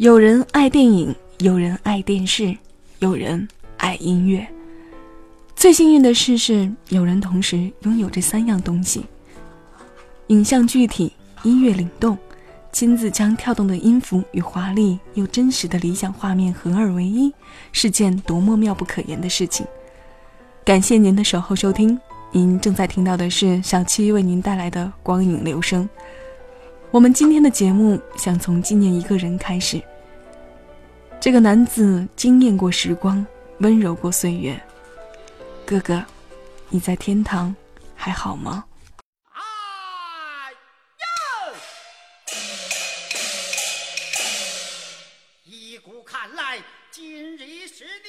有人爱电影，有人爱电视，有人爱音乐。最幸运的事是，有人同时拥有这三样东西：影像具体，音乐灵动，亲自将跳动的音符与华丽又真实的理想画面合二为一，是件多么妙不可言的事情。感谢您的守候收听，您正在听到的是小七为您带来的光影留声。我们今天的节目想从纪念一个人开始。这个男子惊艳过时光，温柔过岁月。哥哥，你在天堂还好吗？哎呦！依古看来，今日是你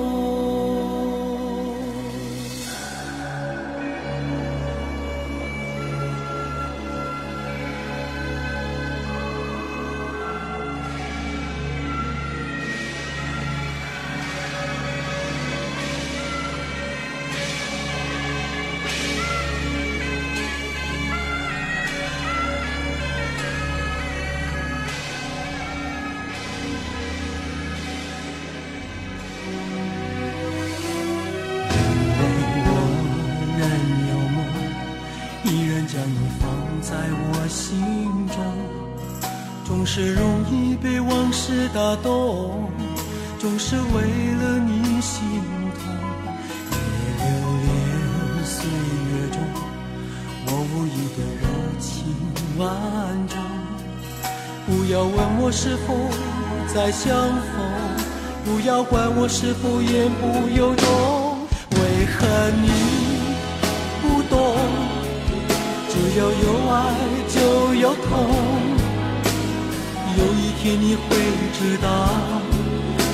是为了你心痛。别留恋岁月中我无意的柔情万种。不要问我是否再相逢，不要管我是否言不由衷。为何你不懂？只要有爱就有痛。有一天你会知道，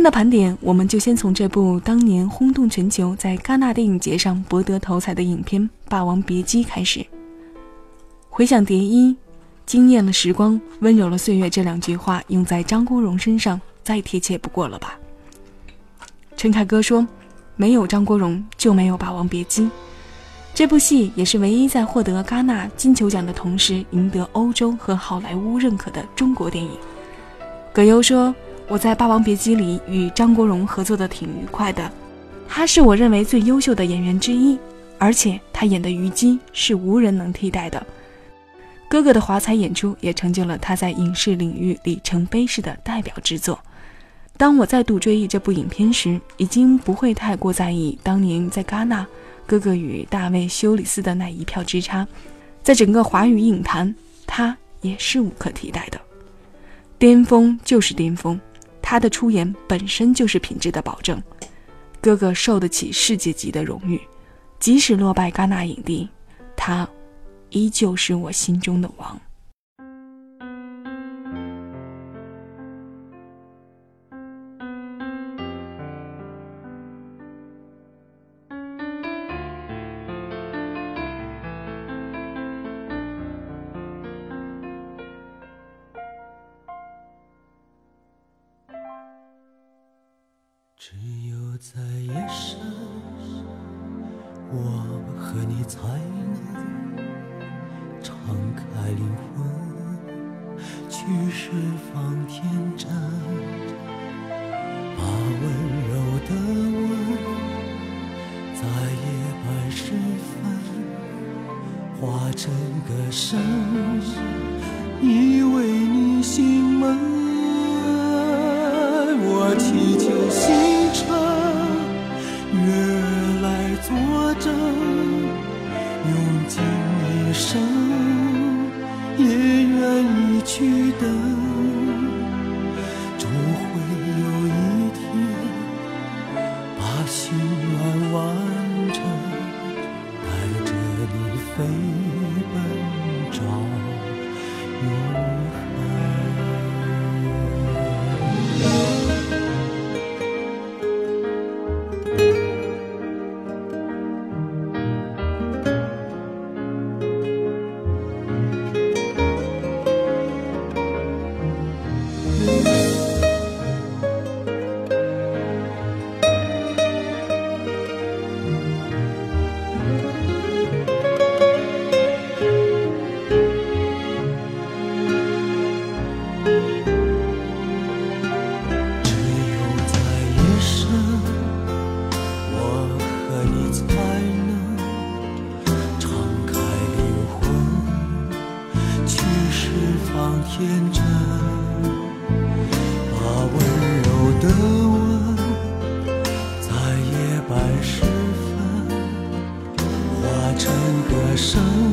天的盘点，我们就先从这部当年轰动全球、在戛纳电影节上博得头彩的影片《霸王别姬》开始。回想蝶衣，惊艳了时光，温柔了岁月这两句话用在张国荣身上，再贴切不过了吧？陈凯歌说：“没有张国荣，就没有《霸王别姬》。”这部戏也是唯一在获得戛纳金球奖的同时，赢得欧洲和好莱坞认可的中国电影。葛优说。我在《霸王别姬》里与张国荣合作的挺愉快的，他是我认为最优秀的演员之一，而且他演的虞姬是无人能替代的。哥哥的华彩演出也成就了他在影视领域里程碑式的代表之作。当我再度追忆这部影片时，已经不会太过在意当年在戛纳哥哥与大卫休里斯的那一票之差，在整个华语影坛，他也是无可替代的，巅峰就是巅峰。他的出演本身就是品质的保证，哥哥受得起世界级的荣誉，即使落败戛纳影帝，他依旧是我心中的王。化成歌声，依偎你心门。我祈求星辰月儿来作证，用尽一生也愿意去等，手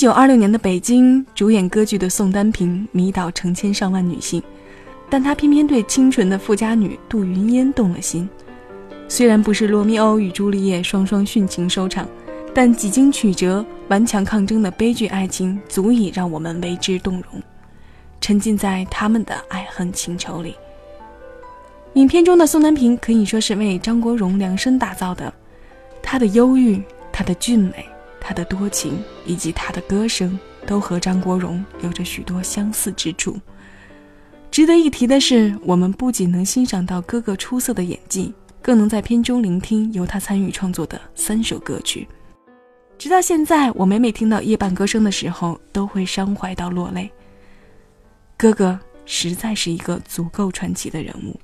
九二六年的北京，主演歌剧的宋丹萍迷倒成千上万女性。但他偏偏对清纯的富家女杜云烟动了心。虽然不是罗密欧与朱丽叶双双殉情收场，但几经曲折、顽强抗争的悲剧爱情，足以让我们为之动容，沉浸在他们的爱恨情仇里。影片中的宋丹平可以说是为张国荣量身打造的，他的忧郁、他的俊美、他的多情，以及他的歌声，都和张国荣有着许多相似之处。值得一提的是，我们不仅能欣赏到哥哥出色的演技。更能在片中聆听由他参与创作的三首歌曲，直到现在，我每每听到夜半歌声的时候，都会伤怀到落泪。哥哥实在是一个足够传奇的人物。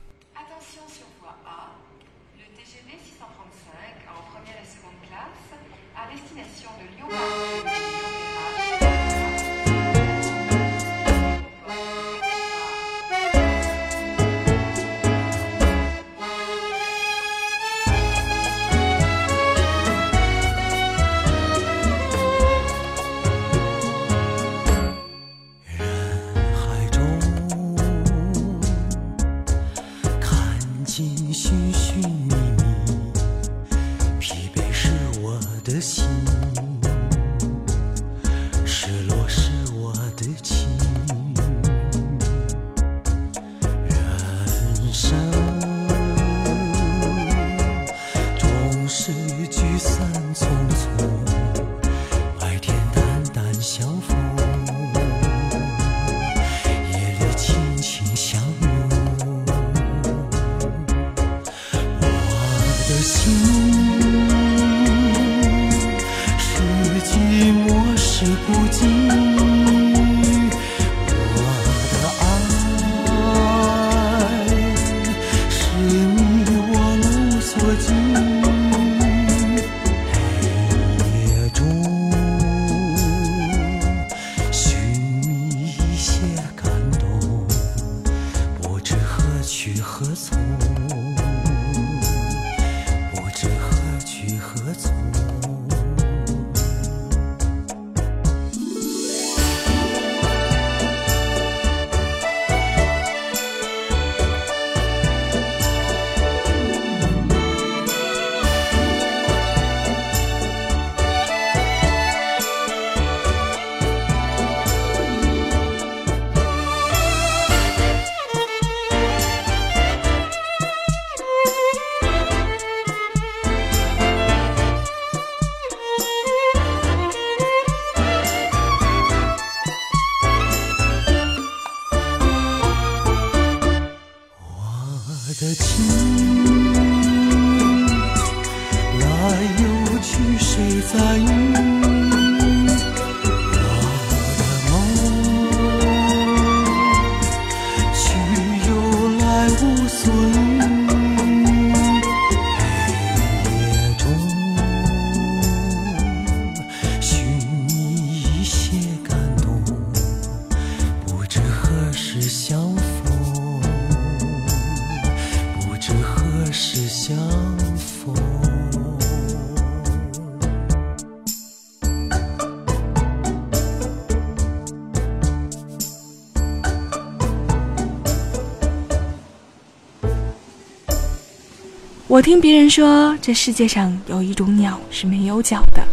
我听别人说，这世界上有一种鸟是没有脚的，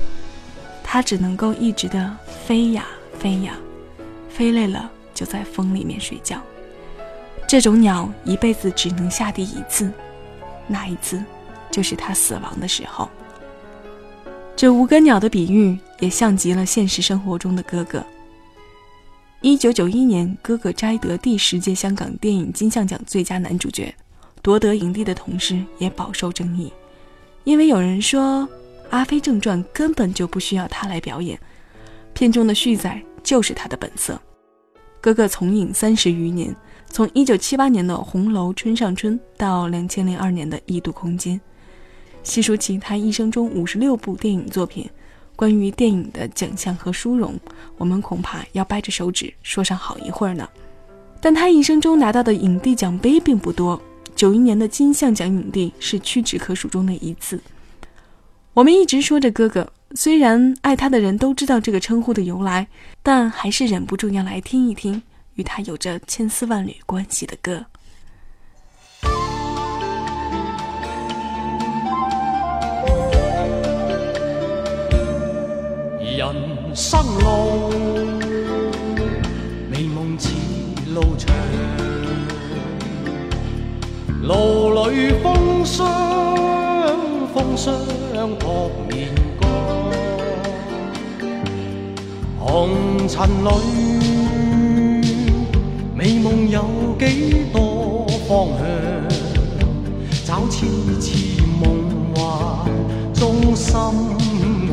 它只能够一直的飞呀飞呀，飞累了就在风里面睡觉。这种鸟一辈子只能下地一次，那一次就是它死亡的时候。这无根鸟的比喻也像极了现实生活中的哥哥。一九九一年，哥哥摘得第十届香港电影金像奖最佳男主角。夺得影帝的同时，也饱受争议，因为有人说《阿飞正传》根本就不需要他来表演，片中的旭仔就是他的本色。哥哥从影三十余年，从一九七八年的《红楼春上春》到两千零二年的《异度空间》，细数起他一生中五十六部电影作品，关于电影的奖项和殊荣，我们恐怕要掰着手指说上好一会儿呢。但他一生中拿到的影帝奖杯并不多。九一年的金像奖影帝是屈指可数中的一次。我们一直说着哥哥，虽然爱他的人都知道这个称呼的由来，但还是忍不住要来听一听与他有着千丝万缕关系的歌。人生路，路里风霜，风霜扑面干，红尘里，美梦有几多方向？找痴痴梦幻中心爱。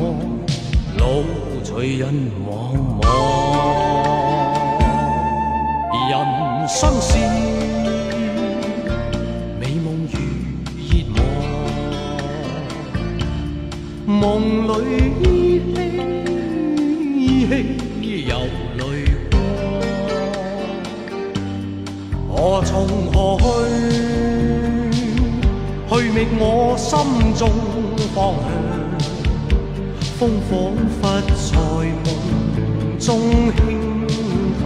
路随人茫茫，人生是梦里依稀依稀有泪光，何从何去？去觅我心中方向。风仿佛在梦中轻叹，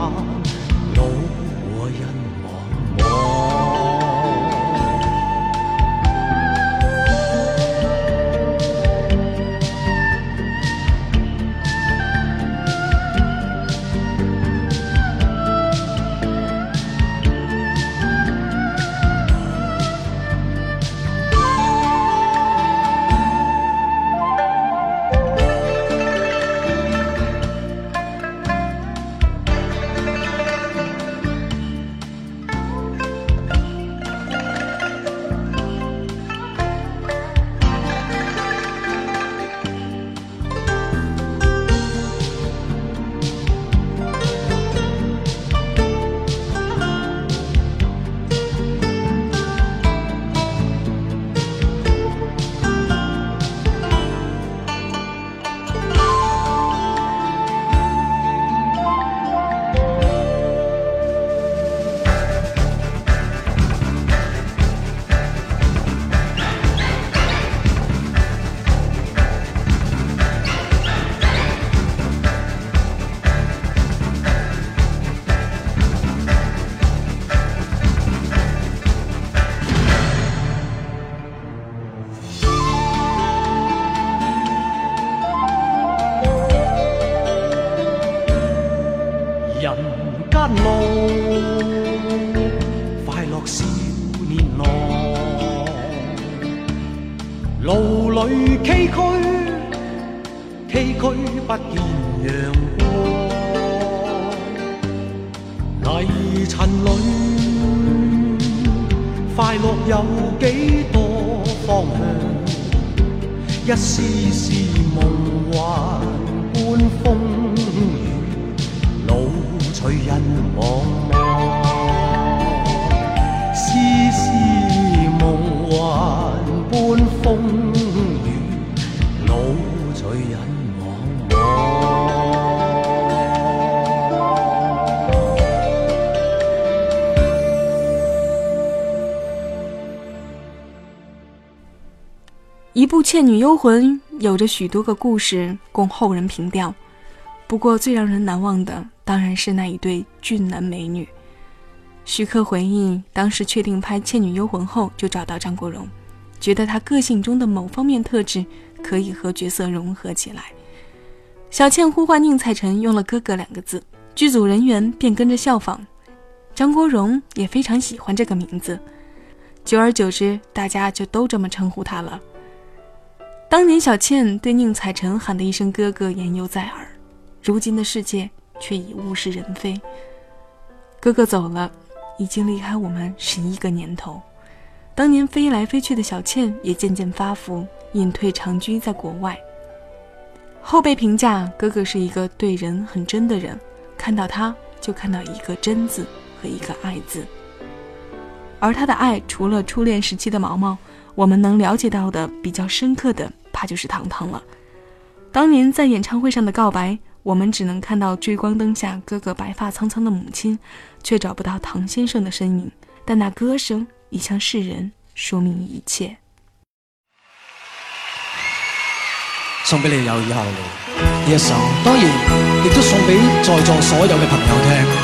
崎岖不见阳光，泥尘里，快乐有几多方向？一丝丝梦幻般风雨。路随人茫茫，丝丝梦幻般部《倩女幽魂》有着许多个故事供后人凭吊，不过最让人难忘的当然是那一对俊男美女。徐克回忆，当时确定拍《倩女幽魂》后，就找到张国荣，觉得他个性中的某方面特质可以和角色融合起来。小倩呼唤宁采臣用了“哥哥”两个字，剧组人员便跟着效仿，张国荣也非常喜欢这个名字，久而久之，大家就都这么称呼他了。当年小倩对宁采臣喊的一声“哥哥”言犹在耳，如今的世界却已物是人非。哥哥走了，已经离开我们十一个年头。当年飞来飞去的小倩也渐渐发福，隐退长居在国外。后辈评价哥哥是一个对人很真的人，看到他就看到一个真字和一个爱字。而他的爱，除了初恋时期的毛毛，我们能了解到的比较深刻的，怕就是糖糖了。当年在演唱会上的告白，我们只能看到追光灯下哥哥白发苍苍的母亲，却找不到唐先生的身影。但那歌声已向世人说明一切。送俾你有以後路呢一首，當然亦都送俾在座所有嘅朋友聽。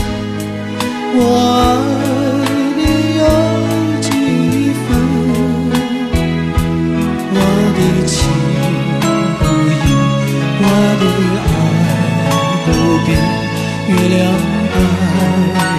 月亮弯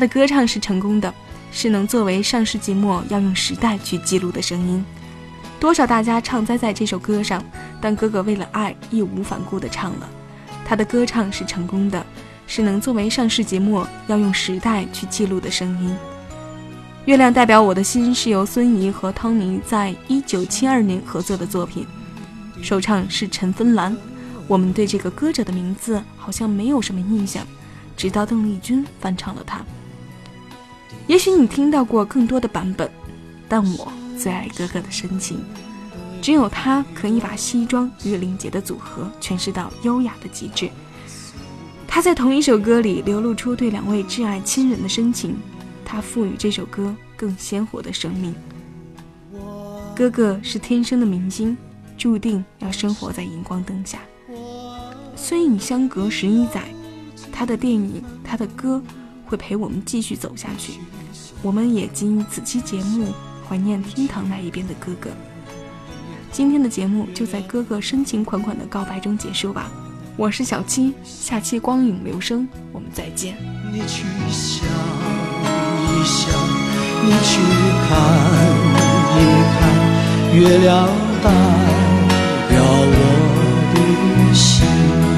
他的歌唱是成功的，是能作为上世纪末要用时代去记录的声音。多少大家唱栽在这首歌上，但哥哥为了爱义无反顾地唱了。他的歌唱是成功的，是能作为上世纪末要用时代去记录的声音。月亮代表我的心是由孙怡和汤尼在一九七二年合作的作品，首唱是陈芬兰。我们对这个歌者的名字好像没有什么印象，直到邓丽君翻唱了它。也许你听到过更多的版本，但我最爱哥哥的深情。只有他可以把西装与领结的组合诠释到优雅的极致。他在同一首歌里流露出对两位挚爱亲人的深情，他赋予这首歌更鲜活的生命。哥哥是天生的明星，注定要生活在荧光灯下。虽已相隔十一载，他的电影，他的歌，会陪我们继续走下去。我们也经此期节目怀念天堂那一边的哥哥。今天的节目就在哥哥深情款款的告白中结束吧。我是小七，下期光影留声，我们再见。你去想一想，你去看一看，月亮代表我的心。